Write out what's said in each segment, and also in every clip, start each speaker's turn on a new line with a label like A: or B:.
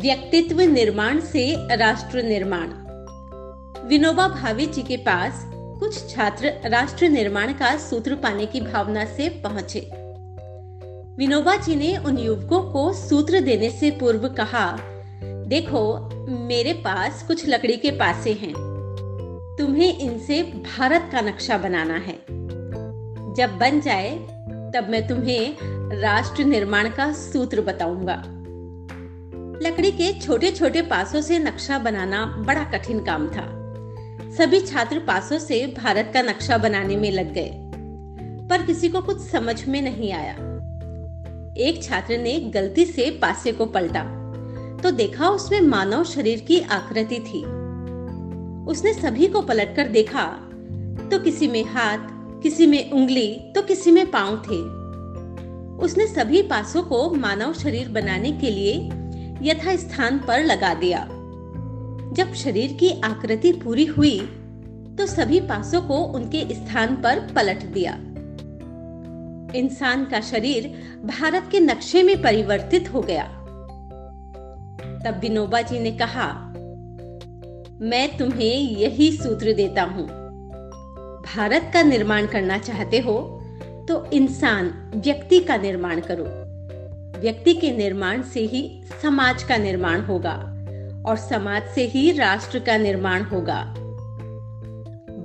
A: व्यक्तित्व निर्माण से राष्ट्र निर्माण। विनोबा भावे जी के पास कुछ छात्र राष्ट्र निर्माण का सूत्र पाने की भावना से पहुँचे। विनोबा जी ने उन युवकों को सूत्र देने से पूर्व कहा, देखो, मेरे पास कुछ लकड़ी के पासे हैं। तुम्हें इनसे भारत का नक्शा बनाना है। जब बन जाए, तब मैं तुम्हें राष्ट्र निर्माण का सूत्र बताऊँगा। लकड़ी के छोटे छोटे पासों से नक्शा बनाना बड़ा कठिन काम था। सभी छात्र पासों से भारत का नक्शा बनाने में लग गए, पर किसी को कुछ समझ में नहीं आया। एक छात्र ने गलती से पासे को पलटा तो देखा उसमें मानव शरीर की आकृति थी। उसने सभी को पलटकर देखा तो किसी में हाथ, किसी में उंगली तो किसी में पाँव थे। उसने सभी पासों को मानव शरीर बनाने के लिए यथा स्थान पर लगा दिया। जब शरीर की आकृति पूरी हुई तो सभी पासों को उनके स्थान पर पलट दिया। इंसान का शरीर भारत के नक्शे में परिवर्तित हो गया। तब विनोबा जी ने कहा, मैं तुम्हें यही सूत्र देता हूँ। भारत का निर्माण करना चाहते हो तो इंसान व्यक्ति का निर्माण करो। व्यक्ति के निर्माण से ही समाज का निर्माण होगा और समाज से ही राष्ट्र का निर्माण होगा।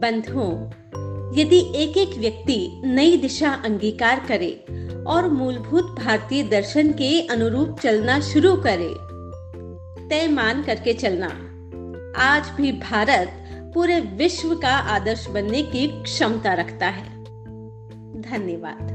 A: बंधुओं, यदि एक एक व्यक्ति नई दिशा अंगीकार करे और मूलभूत भारतीय दर्शन के अनुरूप चलना शुरू करे, तय मान करके चलना। आज भी भारत पूरे विश्व का आदर्श बनने की क्षमता रखता है। धन्यवाद।